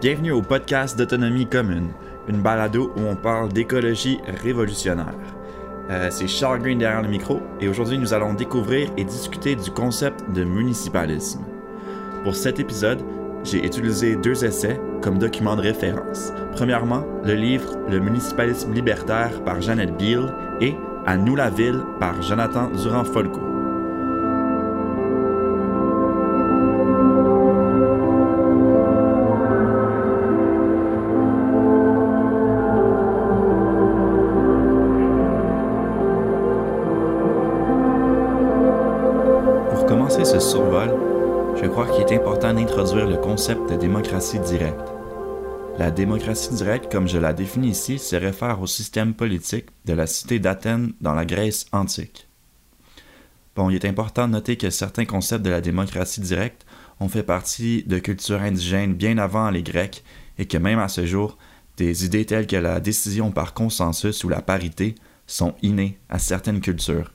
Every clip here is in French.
Bienvenue au podcast d'Autonomie commune, une balado où on parle d'écologie révolutionnaire. Euh, c'est Charles Green derrière le micro et aujourd'hui nous allons découvrir et discuter du concept de municipalisme. Pour cet épisode, j'ai utilisé deux essais comme document de référence. Premièrement, le livre Le municipalisme libertaire par Jeannette Beale et À nous la ville par Jonathan Durand-Folco. D'introduire le concept de démocratie directe. La démocratie directe, comme je la définis ici, se réfère au système politique de la cité d'Athènes dans la Grèce antique. Bon, il est important de noter que certains concepts de la démocratie directe ont fait partie de cultures indigènes bien avant les Grecs et que même à ce jour, des idées telles que la décision par consensus ou la parité sont innées à certaines cultures.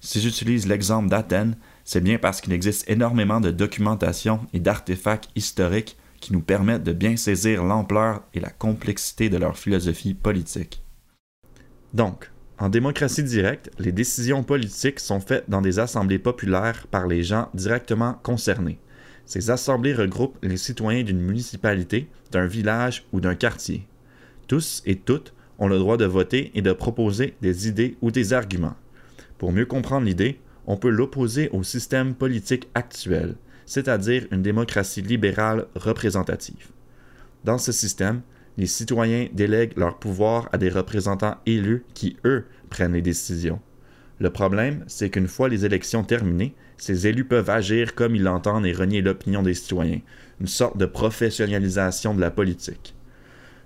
Si j'utilise l'exemple d'Athènes, c'est bien parce qu'il existe énormément de documentation et d'artefacts historiques qui nous permettent de bien saisir l'ampleur et la complexité de leur philosophie politique. Donc, en démocratie directe, les décisions politiques sont faites dans des assemblées populaires par les gens directement concernés. Ces assemblées regroupent les citoyens d'une municipalité, d'un village ou d'un quartier. Tous et toutes ont le droit de voter et de proposer des idées ou des arguments. Pour mieux comprendre l'idée, on peut l'opposer au système politique actuel, c'est-à-dire une démocratie libérale représentative. Dans ce système, les citoyens délèguent leur pouvoir à des représentants élus qui, eux, prennent les décisions. Le problème, c'est qu'une fois les élections terminées, ces élus peuvent agir comme ils l'entendent et renier l'opinion des citoyens, une sorte de professionnalisation de la politique.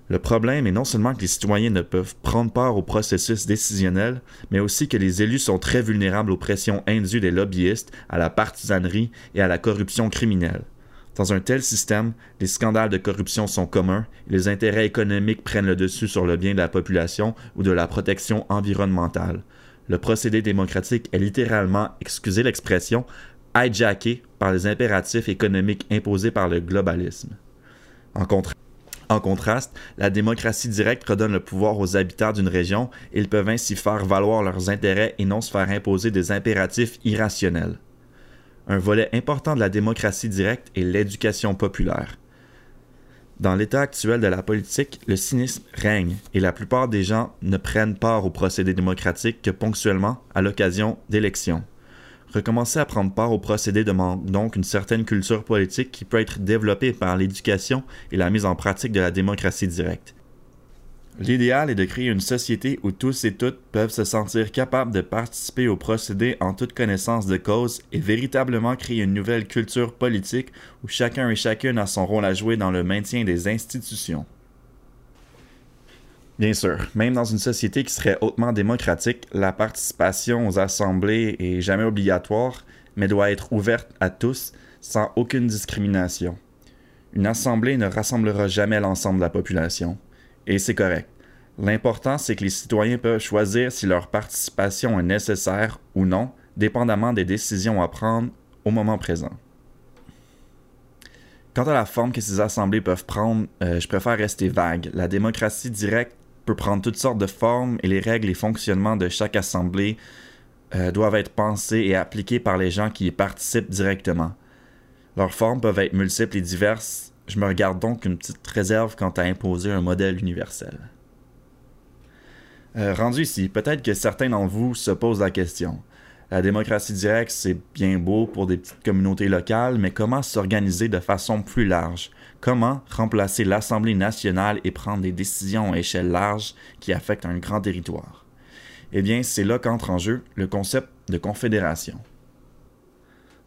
Le problème est non seulement que les citoyens ne peuvent prendre part au processus décisionnel, mais aussi que les élus sont très vulnérables aux pressions indues des lobbyistes, à la partisanerie et à la corruption criminelle. Dans un tel système, les scandales de corruption sont communs et les intérêts économiques prennent le dessus sur le bien de la population ou de la protection environnementale. Le procédé démocratique est littéralement, excusez l'expression, hijacké par les impératifs économiques imposés par le globalisme. En en contraste, la démocratie directe redonne le pouvoir aux habitants d'une région ils peuvent ainsi faire valoir leurs intérêts et non se faire imposer des impératifs irrationnels. Un volet important de la démocratie directe est l'éducation populaire. Dans l'état actuel de la politique, le cynisme règne et la plupart des gens ne prennent part au procédé démocratique que ponctuellement à l'occasion d'élections. Recommencer à prendre part au procédé demande donc une certaine culture politique qui peut être développée par l'éducation et la mise en pratique de la démocratie directe. L'idéal est de créer une société où tous et toutes peuvent se sentir capables de participer au procédé en toute connaissance de cause et véritablement créer une nouvelle culture politique où chacun et chacune a son rôle à jouer dans le maintien des institutions. Bien sûr, même dans une société qui serait hautement démocratique, la participation aux assemblées est jamais obligatoire, mais doit être ouverte à tous sans aucune discrimination. Une assemblée ne rassemblera jamais l'ensemble de la population, et c'est correct. L'important, c'est que les citoyens peuvent choisir si leur participation est nécessaire ou non, dépendamment des décisions à prendre au moment présent. Quant à la forme que ces assemblées peuvent prendre, euh, je préfère rester vague. La démocratie directe peut prendre toutes sortes de formes et les règles et fonctionnements de chaque assemblée euh, doivent être pensés et appliqués par les gens qui y participent directement. Leurs formes peuvent être multiples et diverses. Je me regarde donc une petite réserve quant à imposer un modèle universel. Euh, rendu ici, peut-être que certains d'entre vous se posent la question. La démocratie directe, c'est bien beau pour des petites communautés locales, mais comment s'organiser de façon plus large? Comment remplacer l'Assemblée nationale et prendre des décisions à échelle large qui affectent un grand territoire? Eh bien, c'est là qu'entre en jeu le concept de confédération.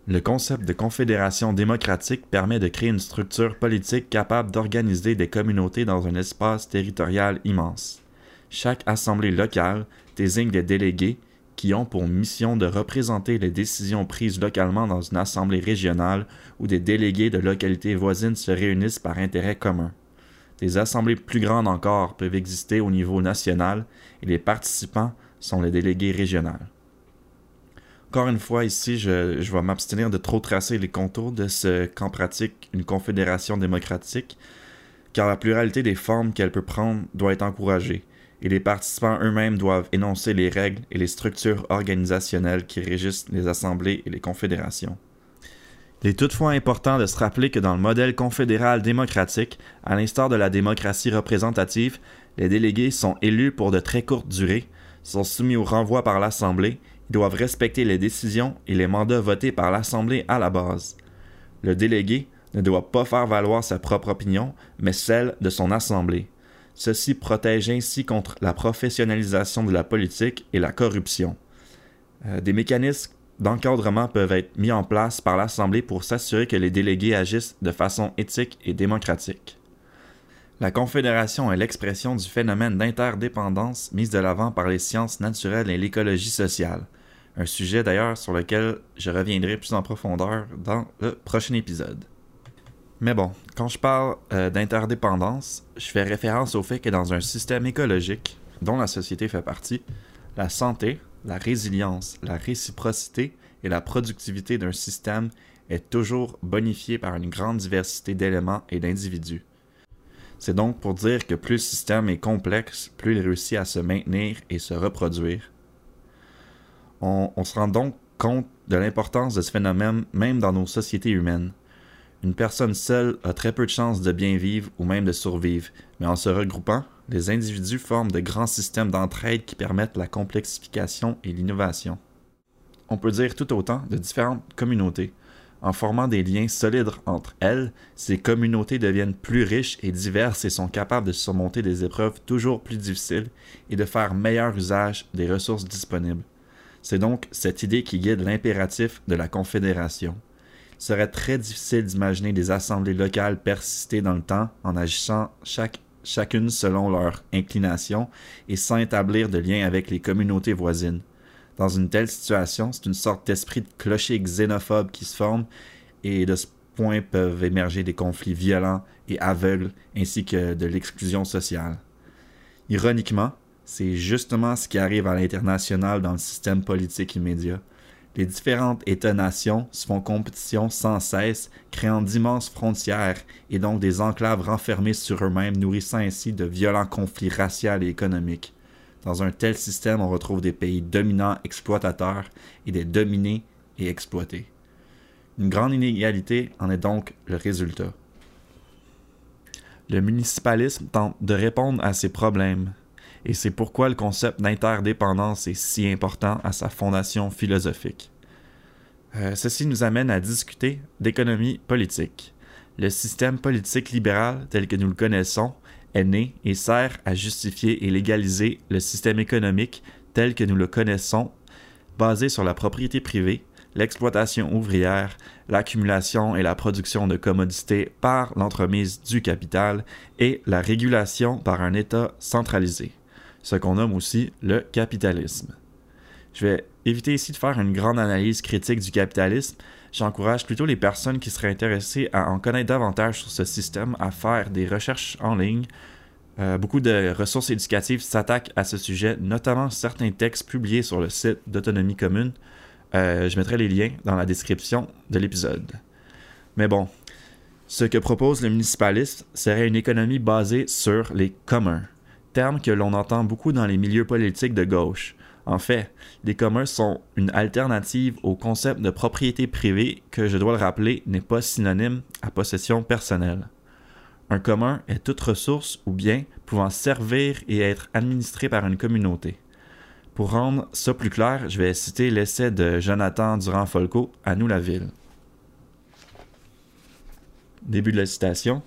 Le concept de confédération démocratique permet de créer une structure politique capable d'organiser des communautés dans un espace territorial immense. Chaque assemblée locale désigne des délégués qui ont pour mission de représenter les décisions prises localement dans une assemblée régionale où des délégués de localités voisines se réunissent par intérêt commun. Des assemblées plus grandes encore peuvent exister au niveau national et les participants sont les délégués régionaux. Encore une fois, ici, je, je vais m'abstenir de trop tracer les contours de ce qu'en pratique une confédération démocratique, car la pluralité des formes qu'elle peut prendre doit être encouragée, et les participants eux-mêmes doivent énoncer les règles et les structures organisationnelles qui régissent les assemblées et les confédérations. Il est toutefois important de se rappeler que dans le modèle confédéral démocratique, à l'instar de la démocratie représentative, les délégués sont élus pour de très courtes durées, sont soumis au renvoi par l'Assemblée, ils doivent respecter les décisions et les mandats votés par l'Assemblée à la base. Le délégué ne doit pas faire valoir sa propre opinion, mais celle de son Assemblée. Ceci protège ainsi contre la professionnalisation de la politique et la corruption. Euh, des mécanismes d'encadrement peuvent être mis en place par l'Assemblée pour s'assurer que les délégués agissent de façon éthique et démocratique. La Confédération est l'expression du phénomène d'interdépendance mise de l'avant par les sciences naturelles et l'écologie sociale, un sujet d'ailleurs sur lequel je reviendrai plus en profondeur dans le prochain épisode. Mais bon, quand je parle euh, d'interdépendance, je fais référence au fait que dans un système écologique, dont la société fait partie, la santé, la résilience, la réciprocité et la productivité d'un système est toujours bonifiée par une grande diversité d'éléments et d'individus. C'est donc pour dire que plus le système est complexe, plus il réussit à se maintenir et se reproduire. On, on se rend donc compte de l'importance de ce phénomène même dans nos sociétés humaines. Une personne seule a très peu de chances de bien vivre ou même de survivre, mais en se regroupant, les individus forment de grands systèmes d'entraide qui permettent la complexification et l'innovation. On peut dire tout autant de différentes communautés. En formant des liens solides entre elles, ces communautés deviennent plus riches et diverses et sont capables de surmonter des épreuves toujours plus difficiles et de faire meilleur usage des ressources disponibles. C'est donc cette idée qui guide l'impératif de la Confédération. Serait très difficile d'imaginer des assemblées locales persister dans le temps en agissant chaque chacune selon leur inclination et sans établir de lien avec les communautés voisines. Dans une telle situation, c'est une sorte d'esprit de clocher xénophobe qui se forme et de ce point peuvent émerger des conflits violents et aveugles ainsi que de l'exclusion sociale. Ironiquement, c'est justement ce qui arrive à l'international dans le système politique immédiat les différentes États-nations se font compétition sans cesse, créant d'immenses frontières et donc des enclaves renfermées sur eux-mêmes, nourrissant ainsi de violents conflits raciaux et économiques. Dans un tel système, on retrouve des pays dominants exploitateurs et des dominés et exploités. Une grande inégalité en est donc le résultat. Le municipalisme tente de répondre à ces problèmes, et c'est pourquoi le concept d'interdépendance est si important à sa fondation philosophique. Euh, ceci nous amène à discuter d'économie politique. Le système politique libéral tel que nous le connaissons est né et sert à justifier et légaliser le système économique tel que nous le connaissons, basé sur la propriété privée, l'exploitation ouvrière, l'accumulation et la production de commodités par l'entremise du capital et la régulation par un État centralisé ce qu'on nomme aussi le capitalisme. Je vais éviter ici de faire une grande analyse critique du capitalisme. J'encourage plutôt les personnes qui seraient intéressées à en connaître davantage sur ce système à faire des recherches en ligne. Euh, beaucoup de ressources éducatives s'attaquent à ce sujet, notamment certains textes publiés sur le site d'Autonomie commune. Euh, je mettrai les liens dans la description de l'épisode. Mais bon, ce que propose le municipalisme serait une économie basée sur les communs terme que l'on entend beaucoup dans les milieux politiques de gauche. En fait, les communs sont une alternative au concept de propriété privée que, je dois le rappeler, n'est pas synonyme à possession personnelle. Un commun est toute ressource ou bien pouvant servir et être administré par une communauté. Pour rendre ça plus clair, je vais citer l'essai de Jonathan Durand-Folco, À nous la ville. Début de la citation.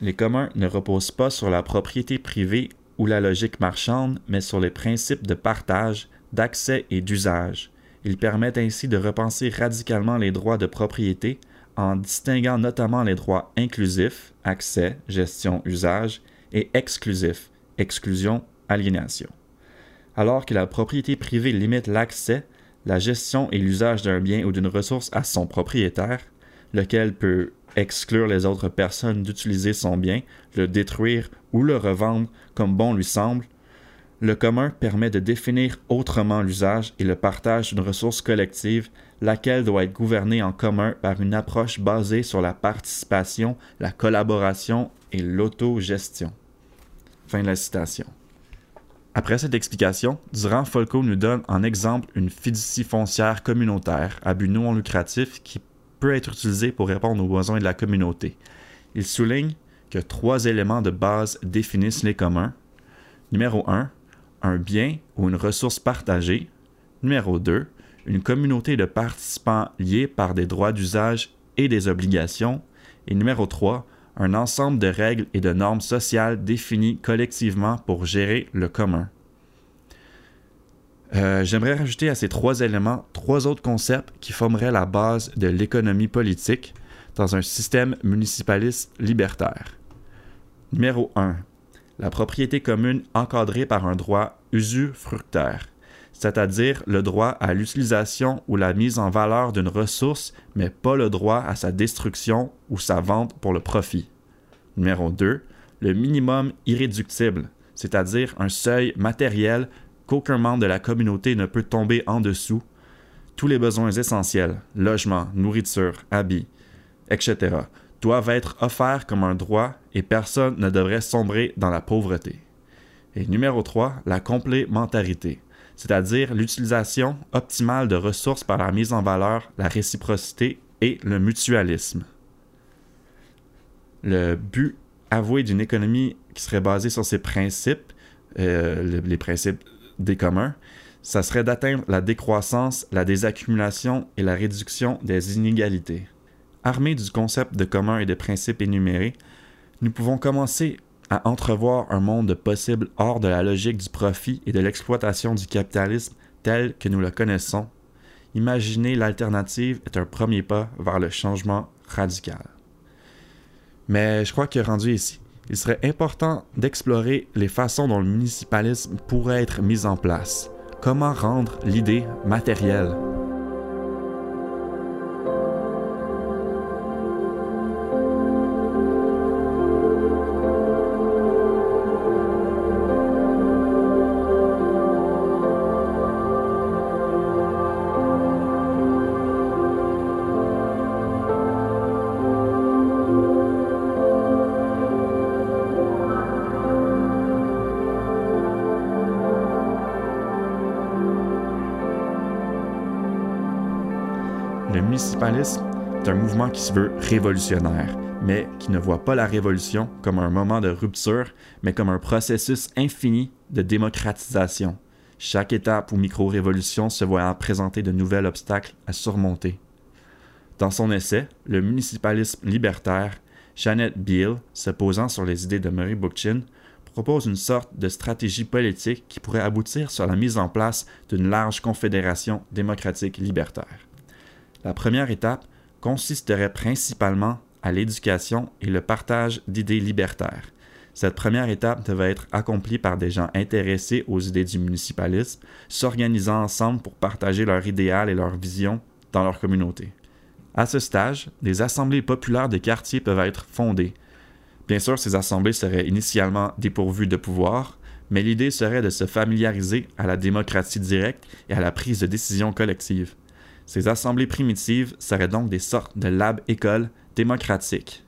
Les communs ne reposent pas sur la propriété privée ou la logique marchande, mais sur les principes de partage, d'accès et d'usage. Ils permettent ainsi de repenser radicalement les droits de propriété en distinguant notamment les droits inclusifs, accès, gestion, usage, et exclusifs, exclusion, aliénation. Alors que la propriété privée limite l'accès, la gestion et l'usage d'un bien ou d'une ressource à son propriétaire, lequel peut exclure les autres personnes d'utiliser son bien, le détruire ou le revendre comme bon lui semble, le commun permet de définir autrement l'usage et le partage d'une ressource collective, laquelle doit être gouvernée en commun par une approche basée sur la participation, la collaboration et l'autogestion. Fin de la citation. Après cette explication, Durand-Folco nous donne en exemple une fiducie foncière communautaire à but non lucratif qui peut être utilisée pour répondre aux besoins de la communauté. Il souligne que trois éléments de base définissent les communs. Numéro 1, un bien ou une ressource partagée. Numéro 2, une communauté de participants liés par des droits d'usage et des obligations. Et numéro 3, un ensemble de règles et de normes sociales définies collectivement pour gérer le commun. Euh, j'aimerais rajouter à ces trois éléments trois autres concepts qui formeraient la base de l'économie politique dans un système municipaliste libertaire. Numéro 1. La propriété commune encadrée par un droit usufructaire, c'est-à-dire le droit à l'utilisation ou la mise en valeur d'une ressource, mais pas le droit à sa destruction ou sa vente pour le profit. Numéro 2. Le minimum irréductible, c'est-à-dire un seuil matériel qu'aucun membre de la communauté ne peut tomber en dessous. Tous les besoins essentiels, logement, nourriture, habits, etc., doivent être offerts comme un droit et personne ne devrait sombrer dans la pauvreté. Et numéro 3, la complémentarité, c'est-à-dire l'utilisation optimale de ressources par la mise en valeur, la réciprocité et le mutualisme. Le but avoué d'une économie qui serait basée sur ces principes, euh, les principes des communs, ça serait d'atteindre la décroissance, la désaccumulation et la réduction des inégalités. Armés du concept de commun et des principes énumérés, nous pouvons commencer à entrevoir un monde possible hors de la logique du profit et de l'exploitation du capitalisme tel que nous le connaissons. Imaginer l'alternative est un premier pas vers le changement radical. Mais je crois que rendu ici, il serait important d'explorer les façons dont le municipalisme pourrait être mis en place. Comment rendre l'idée matérielle? Qui se veut révolutionnaire, mais qui ne voit pas la révolution comme un moment de rupture, mais comme un processus infini de démocratisation. Chaque étape ou micro-révolution se voit présenter de nouveaux obstacles à surmonter. Dans son essai, Le municipalisme libertaire, Janet Beale, se posant sur les idées de Murray Bookchin, propose une sorte de stratégie politique qui pourrait aboutir sur la mise en place d'une large confédération démocratique libertaire. La première étape consisterait principalement à l'éducation et le partage d'idées libertaires. Cette première étape devait être accomplie par des gens intéressés aux idées du municipalisme, s'organisant ensemble pour partager leur idéal et leur vision dans leur communauté. À ce stage, des assemblées populaires de quartiers peuvent être fondées. Bien sûr, ces assemblées seraient initialement dépourvues de pouvoir, mais l'idée serait de se familiariser à la démocratie directe et à la prise de décision collective. Ces assemblées primitives seraient donc des sortes de lab-écoles démocratiques.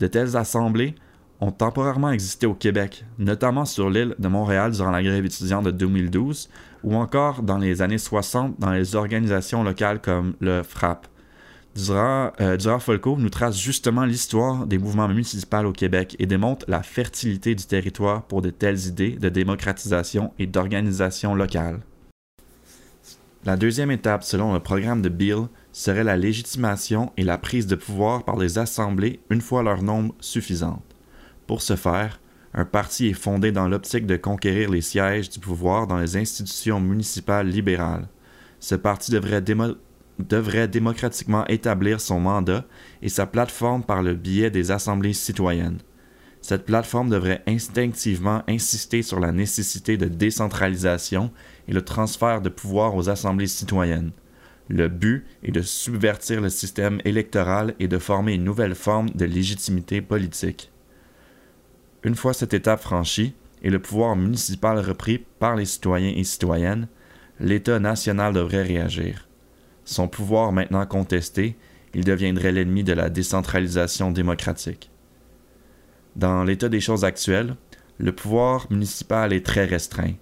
De telles assemblées ont temporairement existé au Québec, notamment sur l'île de Montréal durant la grève étudiante de 2012, ou encore dans les années 60 dans les organisations locales comme le FRAP. Durant, euh, Durand Folco nous trace justement l'histoire des mouvements municipaux au Québec et démontre la fertilité du territoire pour de telles idées de démocratisation et d'organisation locale. La deuxième étape, selon le programme de Bill, serait la légitimation et la prise de pouvoir par les assemblées une fois leur nombre suffisante. Pour ce faire, un parti est fondé dans l'optique de conquérir les sièges du pouvoir dans les institutions municipales libérales. Ce parti devrait, devrait démocratiquement établir son mandat et sa plateforme par le biais des assemblées citoyennes. Cette plateforme devrait instinctivement insister sur la nécessité de décentralisation et le transfert de pouvoir aux assemblées citoyennes. Le but est de subvertir le système électoral et de former une nouvelle forme de légitimité politique. Une fois cette étape franchie et le pouvoir municipal repris par les citoyens et citoyennes, l'État national devrait réagir. Son pouvoir maintenant contesté, il deviendrait l'ennemi de la décentralisation démocratique. Dans l'état des choses actuelles, le pouvoir municipal est très restreint,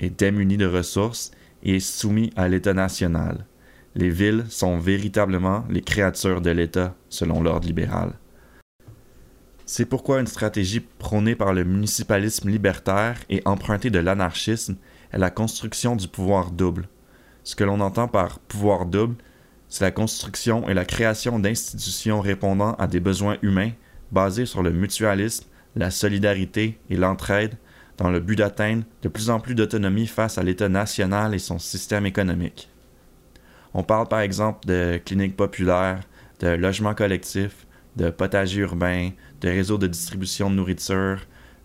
est démuni de ressources et est soumis à l'État national. Les villes sont véritablement les créatures de l'État, selon l'ordre libéral. C'est pourquoi une stratégie prônée par le municipalisme libertaire et empruntée de l'anarchisme est la construction du pouvoir double. Ce que l'on entend par pouvoir double, c'est la construction et la création d'institutions répondant à des besoins humains basés sur le mutualisme, la solidarité et l'entraide dans le but d'atteindre de plus en plus d'autonomie face à l'État national et son système économique. On parle par exemple de cliniques populaires, de logements collectifs, de potagers urbains, de réseaux de distribution de nourriture,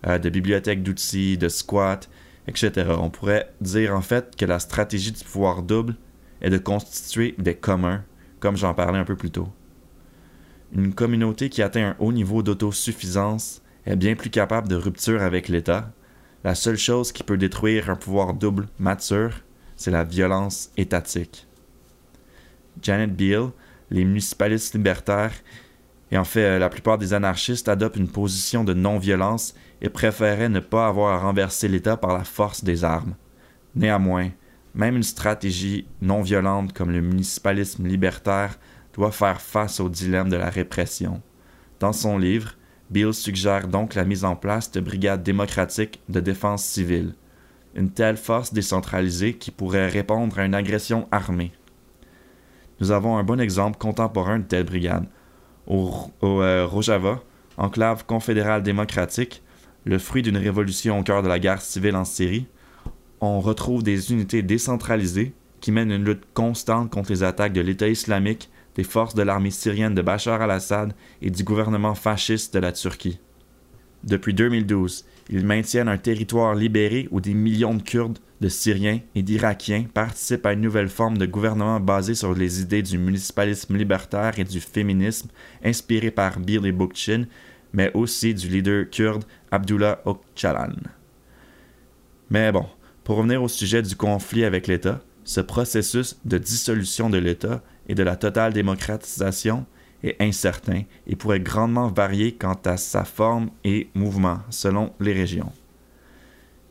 euh, de bibliothèques d'outils, de squats, etc. On pourrait dire en fait que la stratégie du pouvoir double est de constituer des communs, comme j'en parlais un peu plus tôt. Une communauté qui atteint un haut niveau d'autosuffisance est bien plus capable de rupture avec l'État. La seule chose qui peut détruire un pouvoir double mature, c'est la violence étatique. Janet Beale, les municipalistes libertaires et en fait la plupart des anarchistes adoptent une position de non-violence et préféraient ne pas avoir à renverser l'État par la force des armes. Néanmoins, même une stratégie non violente comme le municipalisme libertaire doit faire face au dilemme de la répression. Dans son livre, Bill suggère donc la mise en place de brigades démocratiques de défense civile, une telle force décentralisée qui pourrait répondre à une agression armée. Nous avons un bon exemple contemporain de telle brigade. Au, euh, Rojava, enclave confédérale démocratique, le fruit d'une révolution au cœur de la guerre civile en Syrie, on retrouve des unités décentralisées qui mènent une lutte constante contre les attaques de l'État islamique, des forces de l'armée syrienne de Bachar al-Assad et du gouvernement fasciste de la Turquie. Depuis 2012, ils maintiennent un territoire libéré où des millions de Kurdes, de Syriens et d'Irakiens participent à une nouvelle forme de gouvernement basée sur les idées du municipalisme libertaire et du féminisme inspiré par Bir et mais aussi du leader kurde Abdullah Öcalan. Mais bon, pour revenir au sujet du conflit avec l'État, ce processus de dissolution de l'État et de la totale démocratisation est incertain et pourrait grandement varier quant à sa forme et mouvement selon les régions.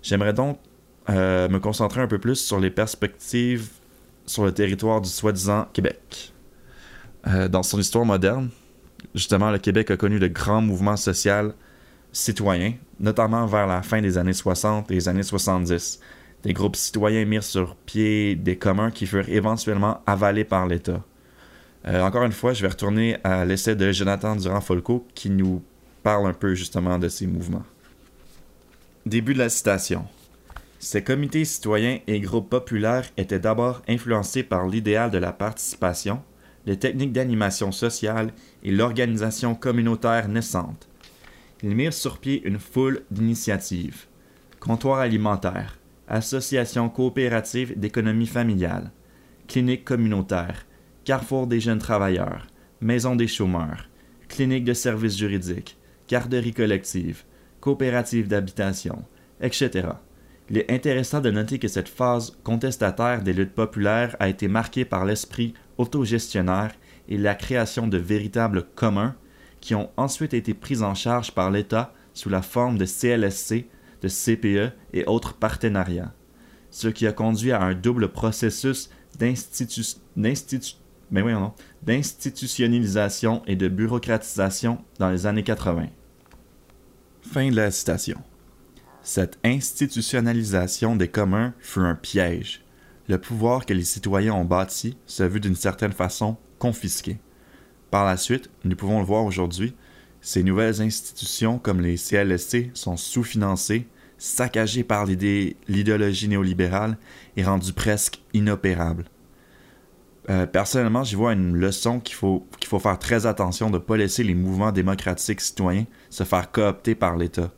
J'aimerais donc euh, me concentrer un peu plus sur les perspectives sur le territoire du soi-disant Québec. Euh, dans son histoire moderne, justement, le Québec a connu de grands mouvements sociaux citoyens, notamment vers la fin des années 60 et les années 70. Des groupes citoyens mirent sur pied des communs qui furent éventuellement avalés par l'État. Euh, encore une fois, je vais retourner à l'essai de Jonathan Durand-Folco qui nous parle un peu justement de ces mouvements. Début de la citation. Ces comités citoyens et groupes populaires étaient d'abord influencés par l'idéal de la participation, les techniques d'animation sociale et l'organisation communautaire naissante. Ils mirent sur pied une foule d'initiatives. Comptoir alimentaire, association coopérative d'économie familiale, clinique communautaire, carrefour des jeunes travailleurs, maison des chômeurs, clinique de services juridiques, garderie collective, coopérative d'habitation, etc. Il est intéressant de noter que cette phase contestataire des luttes populaires a été marquée par l'esprit autogestionnaire et la création de véritables communs qui ont ensuite été pris en charge par l'État sous la forme de CLSC, de CPE et autres partenariats, ce qui a conduit à un double processus d'institutionnalisation et de bureaucratisation dans les années 80. Fin de la citation. Cette institutionnalisation des communs fut un piège. Le pouvoir que les citoyens ont bâti se vu d'une certaine façon confisqué. Par la suite, nous pouvons le voir aujourd'hui, ces nouvelles institutions comme les CLSC sont sous-financées, saccagées par l'idéologie néolibérale et rendues presque inopérables. Euh, personnellement, j'y vois une leçon qu'il faut, faut faire très attention de ne pas laisser les mouvements démocratiques citoyens se faire coopter par l'État.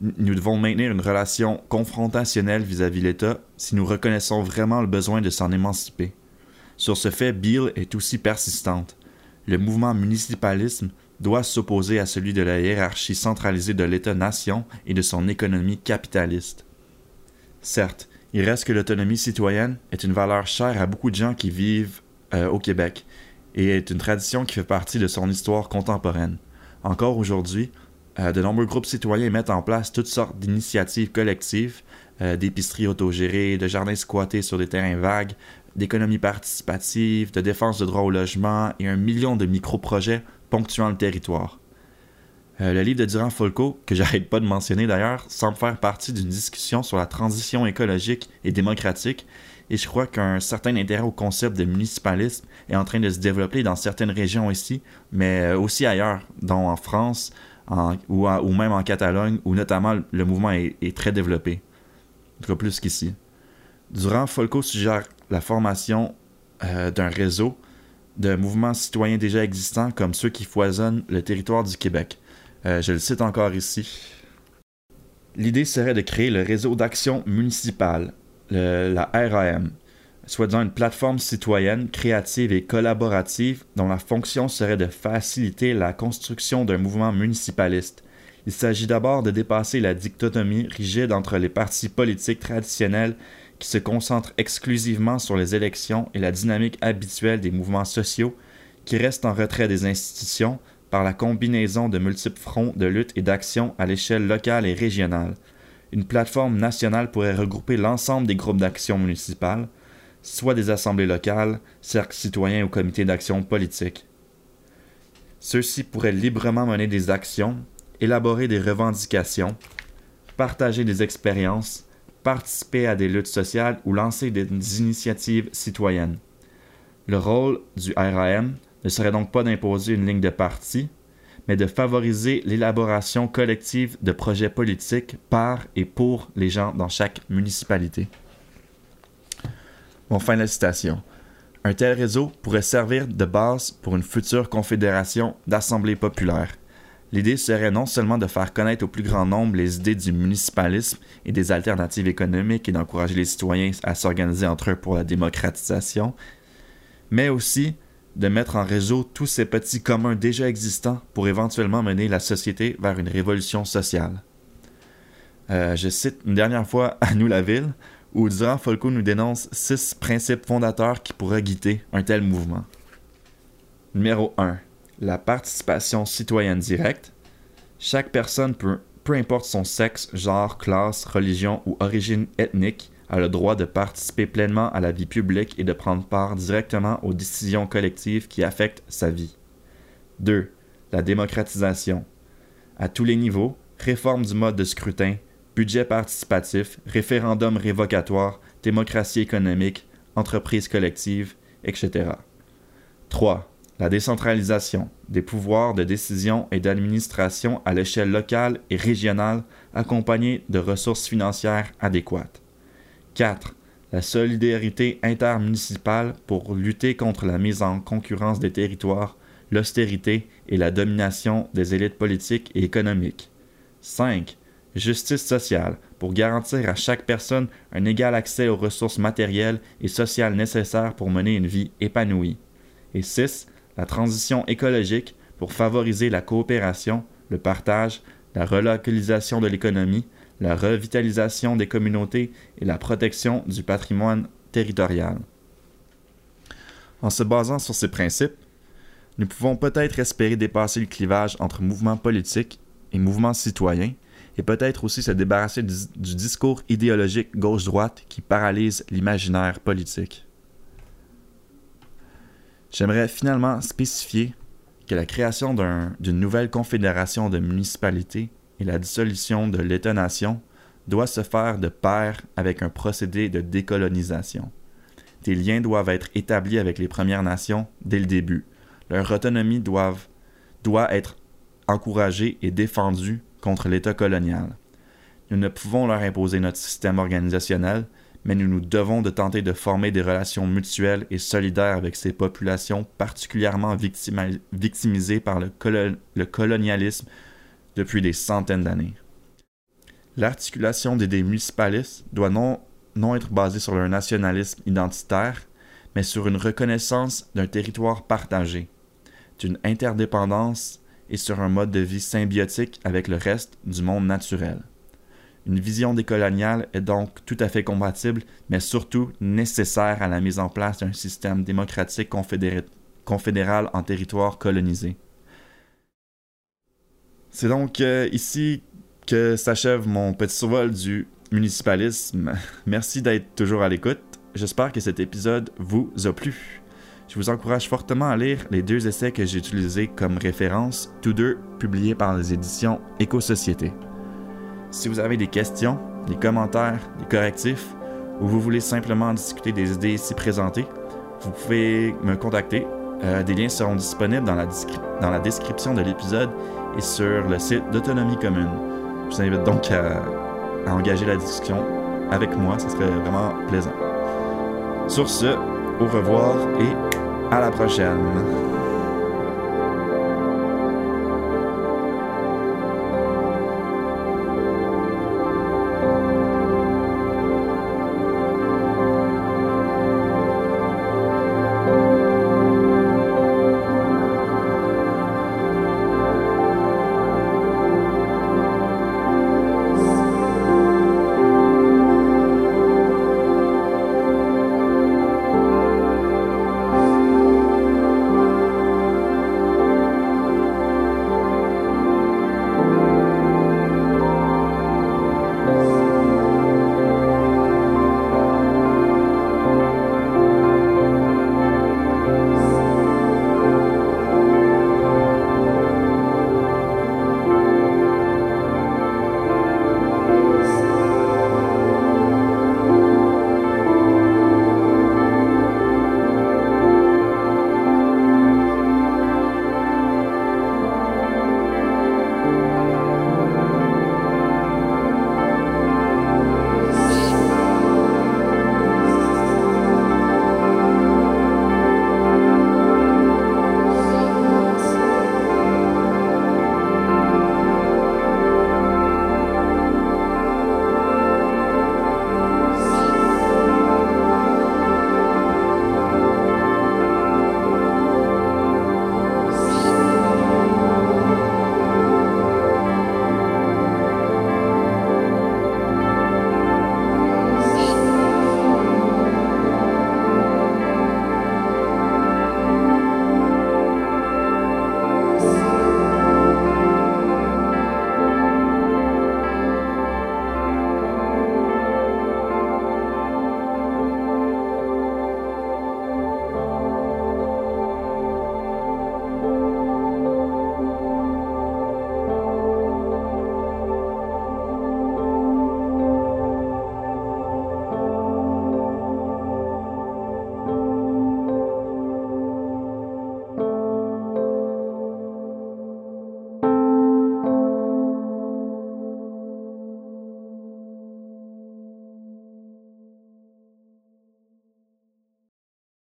Nous devons maintenir une relation confrontationnelle vis-à-vis l'État si nous reconnaissons vraiment le besoin de s'en émanciper. Sur ce fait, Bill est aussi persistante. Le mouvement municipalisme doit s'opposer à celui de la hiérarchie centralisée de l'État-nation et de son économie capitaliste. Certes, il reste que l'autonomie citoyenne est une valeur chère à beaucoup de gens qui vivent euh, au Québec et est une tradition qui fait partie de son histoire contemporaine. Encore aujourd'hui, Euh, de nombreux groupes citoyens mettent en place toutes sortes d'initiatives collectives, euh, d'épiceries autogérées, de jardins squattés sur des terrains vagues, d'économie participative, de défense de droit au logement et un million de micro-projets ponctuant le territoire. Euh, le livre de Durand Folco, que j'arrête pas de mentionner d'ailleurs, semble faire partie d'une discussion sur la transition écologique et démocratique, et je crois qu'un certain intérêt au concept de municipalisme est en train de se développer dans certaines régions ici, mais aussi ailleurs, dont en France, ou, même en Catalogne, où notamment le mouvement est, très développé. En tout cas, plus qu'ici. Durant, Folco suggère la formation euh, d'un réseau de mouvements citoyens déjà existants comme ceux qui foisonnent le territoire du Québec. Euh, je le cite encore ici. L'idée serait de créer le réseau d'action municipale, la RAM, soit disant une plateforme citoyenne, créative et collaborative dont la fonction serait de faciliter la construction d'un mouvement municipaliste. Il s'agit d'abord de dépasser la dichotomie rigide entre les partis politiques traditionnels qui se concentrent exclusivement sur les élections et la dynamique habituelle des mouvements sociaux qui restent en retrait des institutions par la combinaison de multiples fronts de lutte et d'action à l'échelle locale et régionale. Une plateforme nationale pourrait regrouper l'ensemble des groupes d'action municipales, soit des assemblées locales, cercles citoyens ou comités d'action politique. Ceux-ci pourraient librement mener des actions, élaborer des revendications, partager des expériences, participer à des luttes sociales ou lancer des initiatives citoyennes. Le rôle du RAM ne serait donc pas d'imposer une ligne de parti, mais de favoriser l'élaboration collective de projets politiques par et pour les gens dans chaque municipalité. Bon, fin de la citation. Un tel réseau pourrait servir de base pour une future confédération d'assemblées populaires. L'idée serait non seulement de faire connaître au plus grand nombre les idées du municipalisme et des alternatives économiques et d'encourager les citoyens à s'organiser entre eux pour la démocratisation, mais aussi de mettre en réseau tous ces petits communs déjà existants pour éventuellement mener la société vers une révolution sociale. Euh, je cite une dernière fois à nous la ville, où Durand Folco nous dénonce six principes fondateurs qui pourraient guider un tel mouvement. Numéro 1. La participation citoyenne directe. Chaque personne, peut, peu importe son sexe, genre, classe, religion ou origine ethnique, a le droit de participer pleinement à la vie publique et de prendre part directement aux décisions collectives qui affectent sa vie. 2. La démocratisation. À tous les niveaux, réforme du mode de scrutin, budget participatif, référendum révocatoire, démocratie économique, entreprise collective, etc. 3. La décentralisation des pouvoirs de décision et d'administration à l'échelle locale et régionale accompagnée de ressources financières adéquates. 4. La solidarité intermunicipale pour lutter contre la mise en concurrence des territoires, l'austérité et la domination des élites politiques et économiques. 5 justice sociale, pour garantir à chaque personne un égal accès aux ressources matérielles et sociales nécessaires pour mener une vie épanouie. Et 6. La transition écologique, pour favoriser la coopération, le partage, la relocalisation de l'économie, la revitalisation des communautés et la protection du patrimoine territorial. En se basant sur ces principes, nous pouvons peut-être espérer dépasser le clivage entre mouvements politiques et mouvements citoyens et peut-être aussi se débarrasser du, discours idéologique gauche-droite qui paralyse l'imaginaire politique. J'aimerais finalement spécifier que la création d'une nouvelle confédération de municipalités et la dissolution de l'État-nation doit se faire de pair avec un procédé de décolonisation. Des liens doivent être établis avec les Premières Nations dès le début. Leur autonomie doit être encouragée et défendue contre l'État colonial. Nous ne pouvons leur imposer notre système organisationnel, mais nous nous devons de tenter de former des relations mutuelles et solidaires avec ces populations particulièrement victimisées par le, colonialisme depuis des centaines d'années. L'articulation des municipalistes doit non, non être basée sur un nationalisme identitaire, mais sur une reconnaissance d'un territoire partagé, d'une interdépendance et sur un mode de vie symbiotique avec le reste du monde naturel. Une vision décoloniale est donc tout à fait compatible, mais surtout nécessaire à la mise en place d'un système démocratique confédéral en territoire colonisé. C'est donc euh, ici que s'achève mon petit survol du municipalisme. Merci d'être toujours à l'écoute. J'espère que cet épisode vous a plu. Je vous encourage fortement à lire les deux essais que j'ai utilisés comme référence, tous deux publiés par les éditions Éco-Société. Si vous avez des questions, des commentaires, des correctifs, ou vous voulez simplement discuter des idées ici présentées, vous pouvez me contacter. Euh, des liens seront disponibles dans la, dans la description de l'épisode et sur le site d'Autonomie Commune. Je vous invite donc à, engager la discussion avec moi, ce serait vraiment plaisant. Sur ce, au revoir et à la prochaine.